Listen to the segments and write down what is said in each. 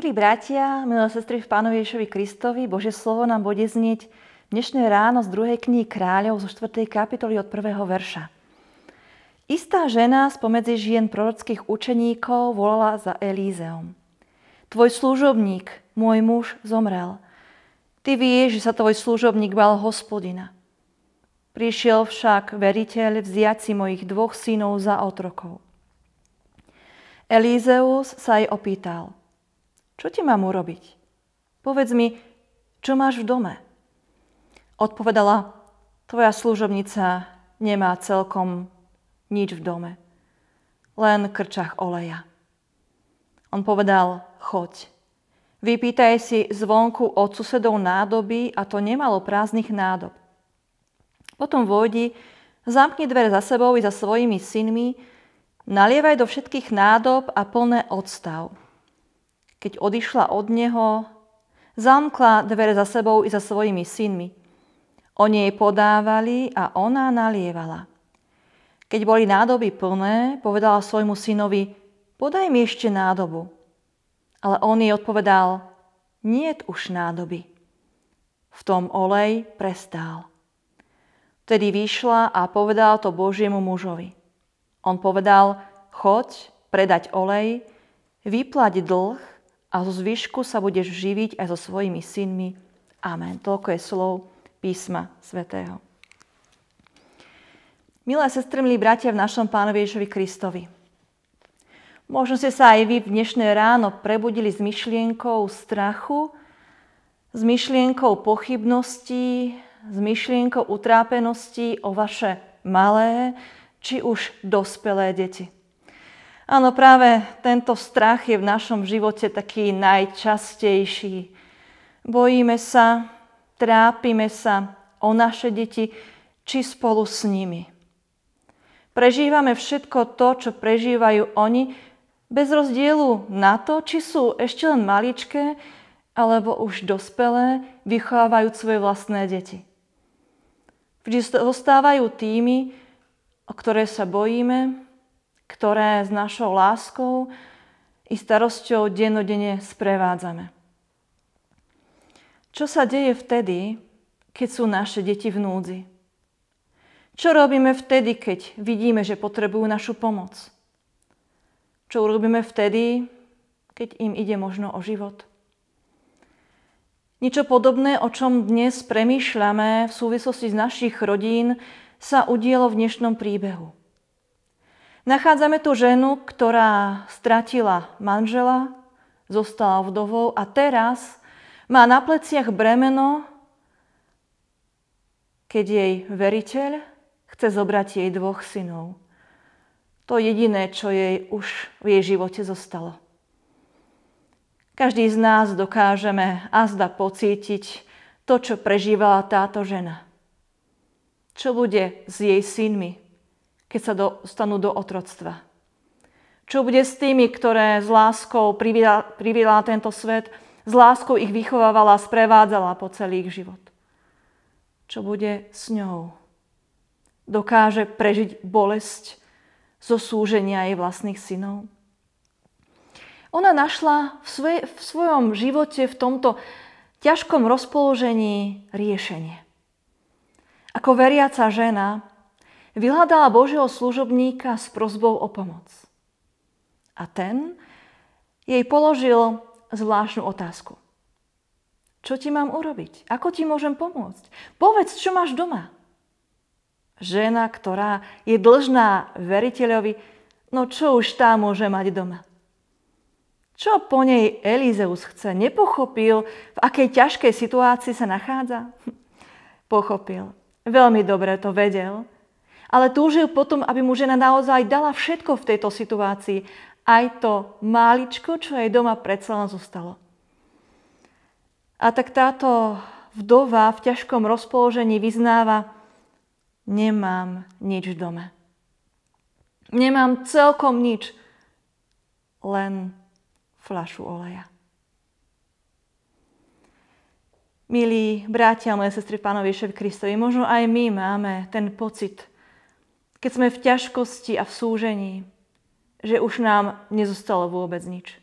Milí bratia, milé sestry v Pánovi Ježovi Kristovi, Bože slovo nám bude znieť dnešné ráno z druhej knihy kráľov zo 4. kapitoly od prvého verša. Istá žena spomedzi žien prorockých učeníkov volala za Elízeom. Tvoj služobník, môj muž, zomrel. Ty vieš, že sa tvoj služobník bal hospodina. Prišiel však veriteľ vziať si mojich dvoch synov za otrokov. Elízeus sa jej opýtal – čo ti mám urobiť? Povedz mi, čo máš v dome? Odpovedala, tvoja služobnica nemá celkom nič v dome, len krčach oleja. On povedal, choď, vypýtaj si zvonku od susedov nádoby a to nemalo prázdnych nádob. Potom vojdi, zamkni dvere za sebou i za svojimi synmi, nalievaj do všetkých nádob a plné odstav keď odišla od neho, zamkla dvere za sebou i za svojimi synmi. Oni jej podávali a ona nalievala. Keď boli nádoby plné, povedala svojmu synovi, podaj mi ešte nádobu. Ale on jej odpovedal, nie už nádoby. V tom olej prestál. Vtedy vyšla a povedal to Božiemu mužovi. On povedal, choď, predať olej, vyplať dlh a zo zvyšku sa budeš živiť aj so svojimi synmi. Amen. Toľko je slov písma svätého. Milé sestry, milí bratia v našom pánovi Ježovi Kristovi. Možno ste sa aj vy v dnešné ráno prebudili s myšlienkou strachu, s myšlienkou pochybností, s myšlienkou utrápenosti o vaše malé či už dospelé deti. Áno, práve tento strach je v našom živote taký najčastejší. Bojíme sa, trápime sa o naše deti, či spolu s nimi. Prežívame všetko to, čo prežívajú oni, bez rozdielu na to, či sú ešte len maličké, alebo už dospelé, vychovávajú svoje vlastné deti. Vždy zostávajú tými, o ktoré sa bojíme, ktoré s našou láskou i starosťou dennodenne sprevádzame. Čo sa deje vtedy, keď sú naše deti v núdzi? Čo robíme vtedy, keď vidíme, že potrebujú našu pomoc? Čo urobíme vtedy, keď im ide možno o život? Niečo podobné, o čom dnes premýšľame v súvislosti s našich rodín, sa udielo v dnešnom príbehu. Nachádzame tu ženu, ktorá stratila manžela, zostala vdovou a teraz má na pleciach bremeno, keď jej veriteľ chce zobrať jej dvoch synov. To jediné, čo jej už v jej živote zostalo. Každý z nás dokážeme azda pocítiť to, čo prežívala táto žena. Čo bude s jej synmi, keď sa dostanú do otroctva. Čo bude s tými, ktoré s láskou priviedla tento svet, s láskou ich vychovávala a sprevádzala po celý ich život? Čo bude s ňou? Dokáže prežiť bolesť zo súženia jej vlastných synov? Ona našla v, svoj, v svojom živote v tomto ťažkom rozpoložení riešenie. Ako veriaca žena vyhľadala Božieho služobníka s prozbou o pomoc. A ten jej položil zvláštnu otázku. Čo ti mám urobiť? Ako ti môžem pomôcť? Povedz, čo máš doma. Žena, ktorá je dlžná veriteľovi, no čo už tá môže mať doma? Čo po nej Elizeus chce? Nepochopil, v akej ťažkej situácii sa nachádza? Pochopil. Veľmi dobre to vedel ale túžil potom, aby mu žena naozaj dala všetko v tejto situácii. Aj to máličko, čo jej doma predsa len zostalo. A tak táto vdova v ťažkom rozpoložení vyznáva, nemám nič v dome. Nemám celkom nič, len flašu oleja. Milí bratia moje sestry pánovi Ježovi Kristovi, možno aj my máme ten pocit, keď sme v ťažkosti a v súžení, že už nám nezostalo vôbec nič.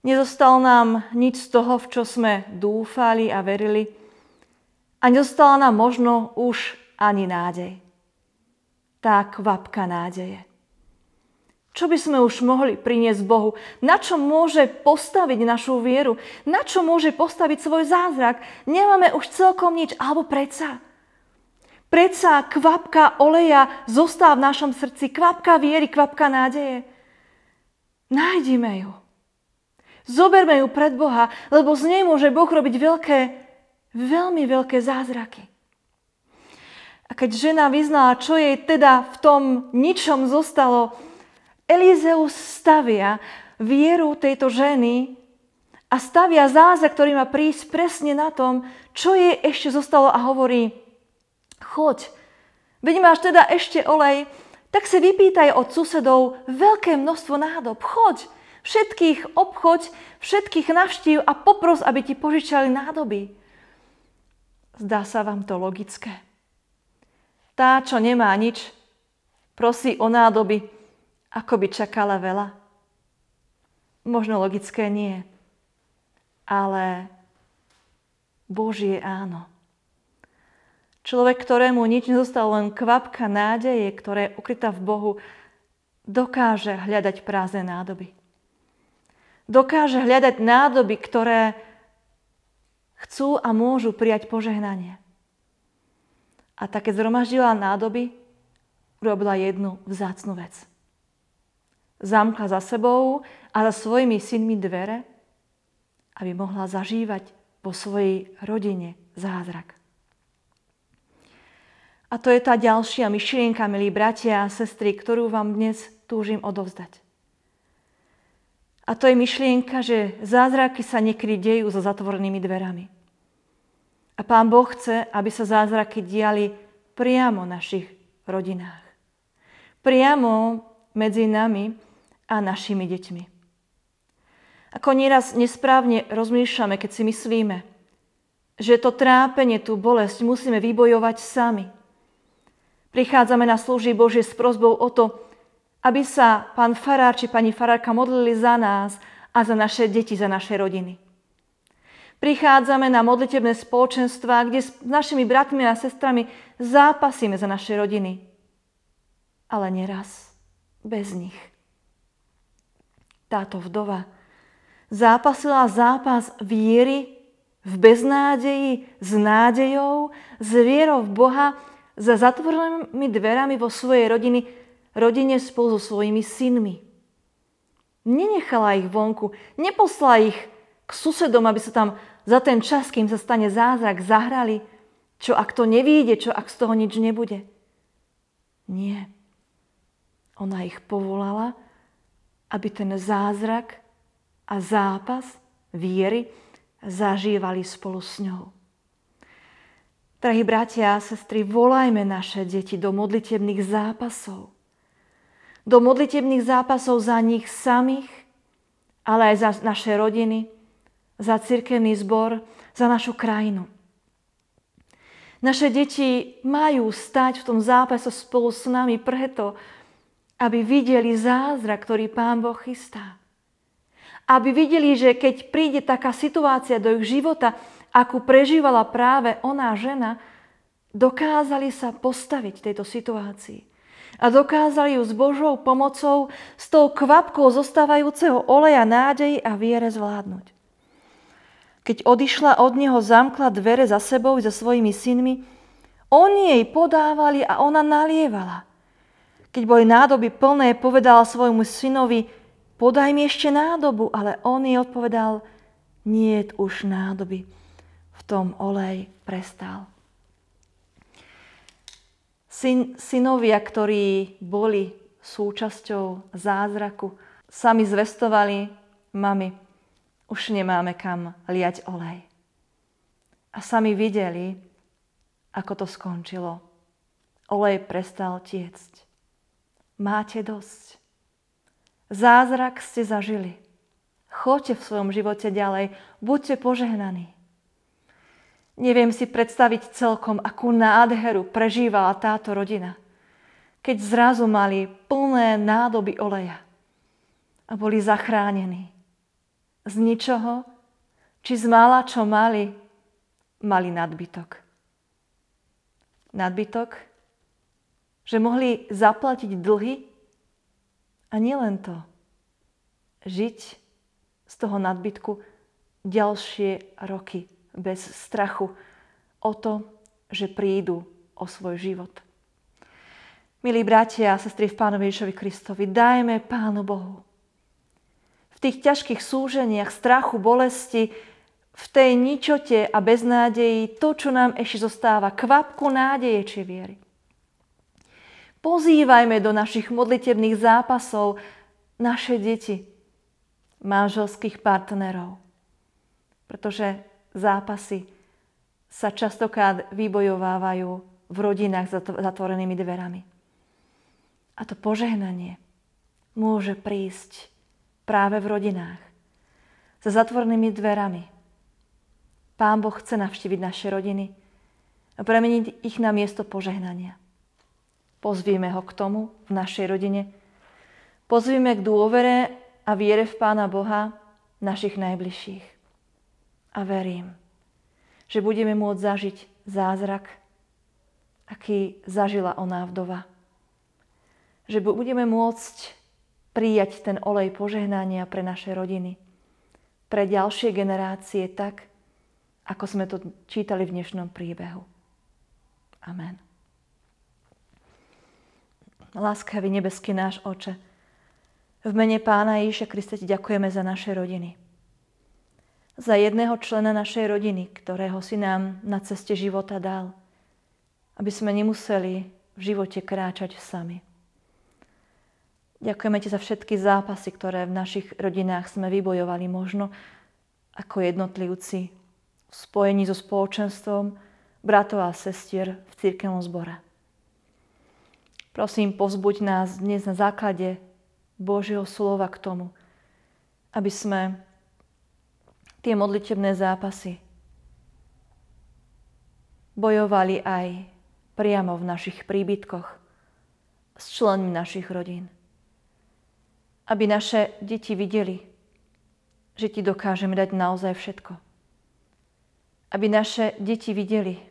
Nezostal nám nič z toho, v čo sme dúfali a verili. A nezostala nám možno už ani nádej. Tá kvapka nádeje. Čo by sme už mohli priniesť Bohu? Na čo môže postaviť našu vieru? Na čo môže postaviť svoj zázrak? Nemáme už celkom nič, alebo predsa. Predsa kvapka oleja zostáva v našom srdci, kvapka viery, kvapka nádeje. Nájdime ju. Zoberme ju pred Boha, lebo z nej môže Boh robiť veľké, veľmi veľké zázraky. A keď žena vyznala, čo jej teda v tom ničom zostalo, Elizeus stavia vieru tejto ženy a stavia zázrak, ktorý má prísť presne na tom, čo jej ešte zostalo a hovorí, choď, veď máš teda ešte olej, tak si vypýtaj od susedov veľké množstvo nádob, choď, všetkých obchoď, všetkých navštív a popros, aby ti požičali nádoby. Zdá sa vám to logické? Tá, čo nemá nič, prosí o nádoby, ako by čakala veľa? Možno logické nie, ale Božie áno. Človek, ktorému nič nezostalo, len kvapka nádeje, ktorá je ukrytá v Bohu, dokáže hľadať prázdne nádoby. Dokáže hľadať nádoby, ktoré chcú a môžu prijať požehnanie. A tak keď nádoby, urobila jednu vzácnu vec zamkla za sebou a za svojimi synmi dvere, aby mohla zažívať vo svojej rodine zázrak. A to je tá ďalšia myšlienka, milí bratia a sestry, ktorú vám dnes túžim odovzdať. A to je myšlienka, že zázraky sa niekedy dejú za zatvorenými dverami. A Pán Boh chce, aby sa zázraky diali priamo v našich rodinách. Priamo medzi nami, a našimi deťmi. Ako nieraz nesprávne rozmýšľame, keď si myslíme, že to trápenie, tú bolesť musíme vybojovať sami. Prichádzame na služby Božie s prozbou o to, aby sa pán Farár či pani Farárka modlili za nás a za naše deti, za naše rodiny. Prichádzame na modlitebné spoločenstva, kde s našimi bratmi a sestrami zápasíme za naše rodiny. Ale neraz bez nich táto vdova zápasila zápas viery v beznádeji, s nádejou, s vierou v Boha, za zatvorenými dverami vo svojej rodiny, rodine spolu so svojimi synmi. Nenechala ich vonku, neposlala ich k susedom, aby sa tam za ten čas, kým sa stane zázrak, zahrali. Čo ak to nevíde, čo ak z toho nič nebude? Nie. Ona ich povolala aby ten zázrak a zápas viery zažívali spolu s ňou. Drahí bratia a sestry, volajme naše deti do modlitebných zápasov. Do modlitebných zápasov za nich samých, ale aj za naše rodiny, za cirkevný zbor, za našu krajinu. Naše deti majú stať v tom zápase spolu s nami preto, aby videli zázrak, ktorý Pán Boh chystá. Aby videli, že keď príde taká situácia do ich života, akú prežívala práve ona žena, dokázali sa postaviť tejto situácii. A dokázali ju s Božou pomocou, s tou kvapkou zostávajúceho oleja nádej a viere zvládnuť. Keď odišla od neho, zamkla dvere za sebou i za svojimi synmi, oni jej podávali a ona nalievala – keď boli nádoby plné, povedala svojmu synovi, podaj mi ešte nádobu, ale on jej odpovedal, nie už nádoby. Tom olej prestal. Syn, synovia, ktorí boli súčasťou zázraku, sami zvestovali, mami, už nemáme kam liať olej. A sami videli, ako to skončilo. Olej prestal tiecť máte dosť. Zázrak ste zažili. Choďte v svojom živote ďalej. Buďte požehnaní. Neviem si predstaviť celkom, akú nádheru prežívala táto rodina, keď zrazu mali plné nádoby oleja a boli zachránení. z ničoho, či z mála, čo mali, mali nadbytok. Nadbytok, že mohli zaplatiť dlhy a nielen to, žiť z toho nadbytku ďalšie roky bez strachu o to, že prídu o svoj život. Milí bratia a sestry v Pánovi Ježovi Kristovi, dajme Pánu Bohu. V tých ťažkých súženiach, strachu, bolesti, v tej ničote a beznádeji to, čo nám ešte zostáva, kvapku nádeje či viery. Pozývajme do našich modlitebných zápasov naše deti, manželských partnerov, pretože zápasy sa častokrát vybojovávajú v rodinách s zatvorenými dverami. A to požehnanie môže prísť práve v rodinách. Za zatvorenými dverami. Pán Boh chce navštíviť naše rodiny a premeniť ich na miesto požehnania. Pozvieme ho k tomu v našej rodine. Pozvieme k dôvere a viere v Pána Boha našich najbližších. A verím, že budeme môcť zažiť zázrak, aký zažila ona vdova že budeme môcť prijať ten olej požehnania pre naše rodiny, pre ďalšie generácie tak, ako sme to čítali v dnešnom príbehu. Amen. Láskavý nebeský náš oče, v mene Pána Ježiša Krista ti ďakujeme za naše rodiny. Za jedného člena našej rodiny, ktorého si nám na ceste života dal, aby sme nemuseli v živote kráčať sami. Ďakujeme ti za všetky zápasy, ktoré v našich rodinách sme vybojovali možno ako jednotlivci v spojení so spoločenstvom bratov a sestier v církevnom zbore. Prosím, pozbuď nás dnes na základe Božieho slova k tomu, aby sme tie modlitebné zápasy bojovali aj priamo v našich príbytkoch s členmi našich rodín aby naše deti videli, že ti dokážeme dať naozaj všetko. Aby naše deti videli,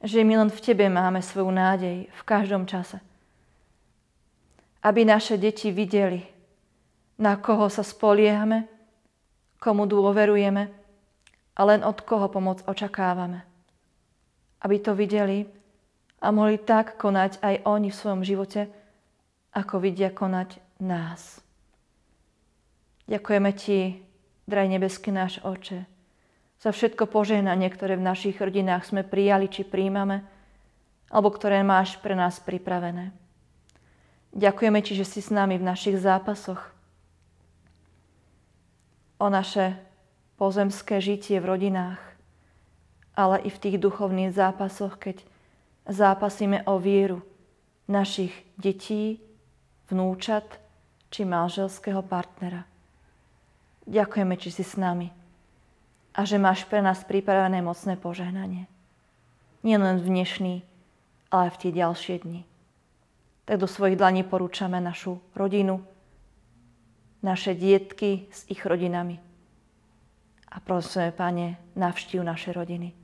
že my len v tebe máme svoju nádej v každom čase. Aby naše deti videli, na koho sa spoliehame, komu dôverujeme a len od koho pomoc očakávame. Aby to videli a mohli tak konať aj oni v svojom živote, ako vidia konať nás. Ďakujeme Ti, draj nebeský náš Oče, za všetko požehnanie, ktoré v našich rodinách sme prijali či príjmame, alebo ktoré máš pre nás pripravené. Ďakujeme Ti, že si s nami v našich zápasoch o naše pozemské žitie v rodinách, ale i v tých duchovných zápasoch, keď zápasíme o vieru našich detí, vnúčat, či manželského partnera. Ďakujeme, či si s nami a že máš pre nás pripravené mocné požehnanie. Nie len v dnešný, ale aj v tie ďalšie dni. Tak do svojich dlaní porúčame našu rodinu, naše dietky s ich rodinami. A prosíme, Pane, navštív naše rodiny.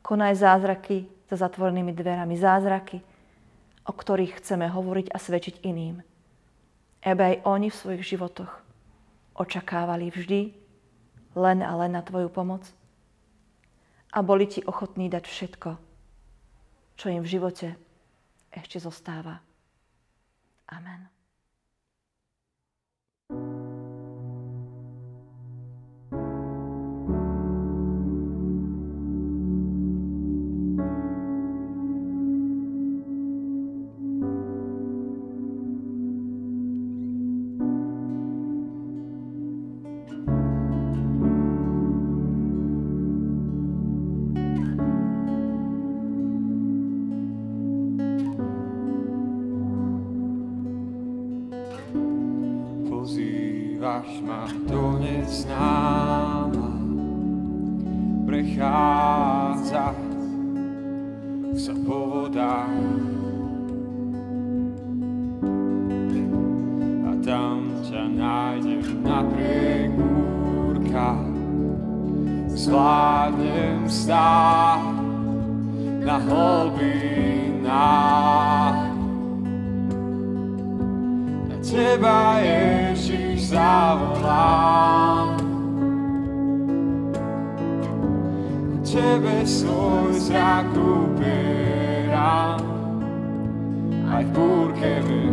Konaj zázraky za zatvorenými dverami, zázraky, o ktorých chceme hovoriť a svedčiť iným aby aj oni v svojich životoch očakávali vždy len a len na Tvoju pomoc a boli Ti ochotní dať všetko, čo im v živote ešte zostáva. Amen. Až ma to neznáma. Prechádza sa po vodách a tam ťa nájde zvládnem napriek búrkach, zvládnem stáť na hlbinách. Na Teba, Ježiš, zavolám. Tebe svoj zrak upieram, aj v búrke viem,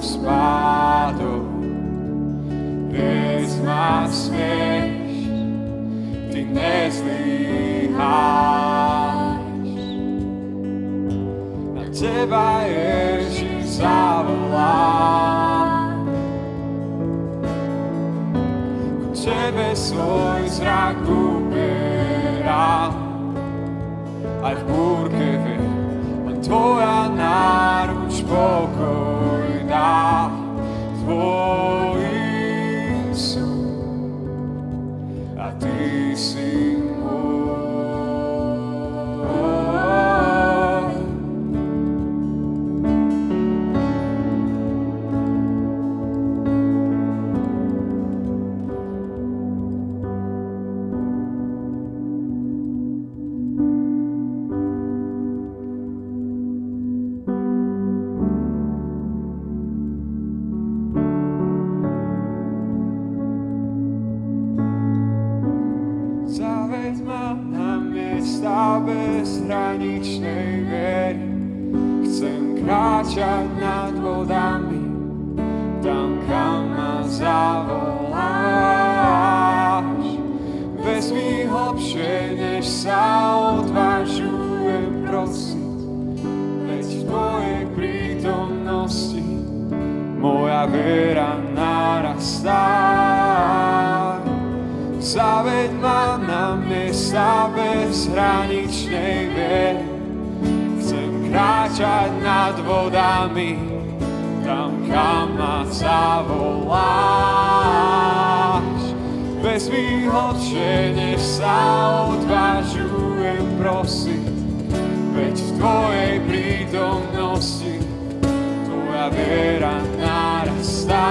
spádov, vieš ma smieš, ty. Na teba Ježiš zavolám, ku tebe svoj zrak na miesta bezhraničnej viery. Chcem kráčať nad vodami, tam kam ma zavoláš. Vezmi hlbšie, než sa odvážujem prosiť, veď v Tvojej prítomnosti moja viera narastá. Zaveď ma na miesta bezhraničnej viery. Chcem kráčať nad vodami, tam kam ma zavoláš. Hlbšie, než sa odvážujem prosiť, veď v Tvojej prítomnosti Tvoja viera narastá.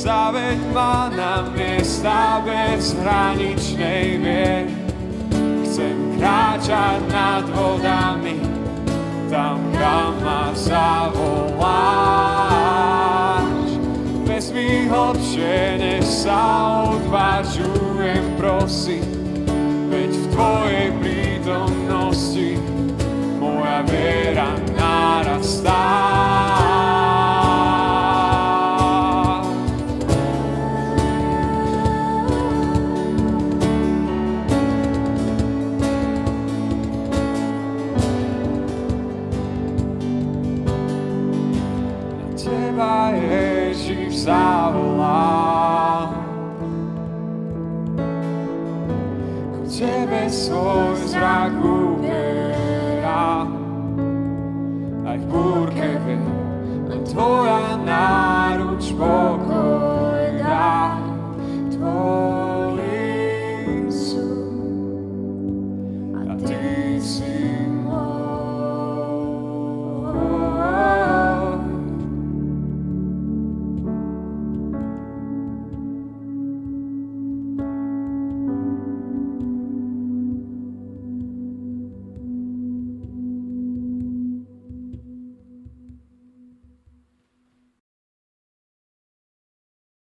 Zaveď ma na miesta bezhraničnej viery. Chcem kráčať nad vodami, tam kam ma zavoláš. Vezmi hlbšie, než sa odvážujem prosiť, veď v Tvojej prítomnosti moja viera Tebe svoj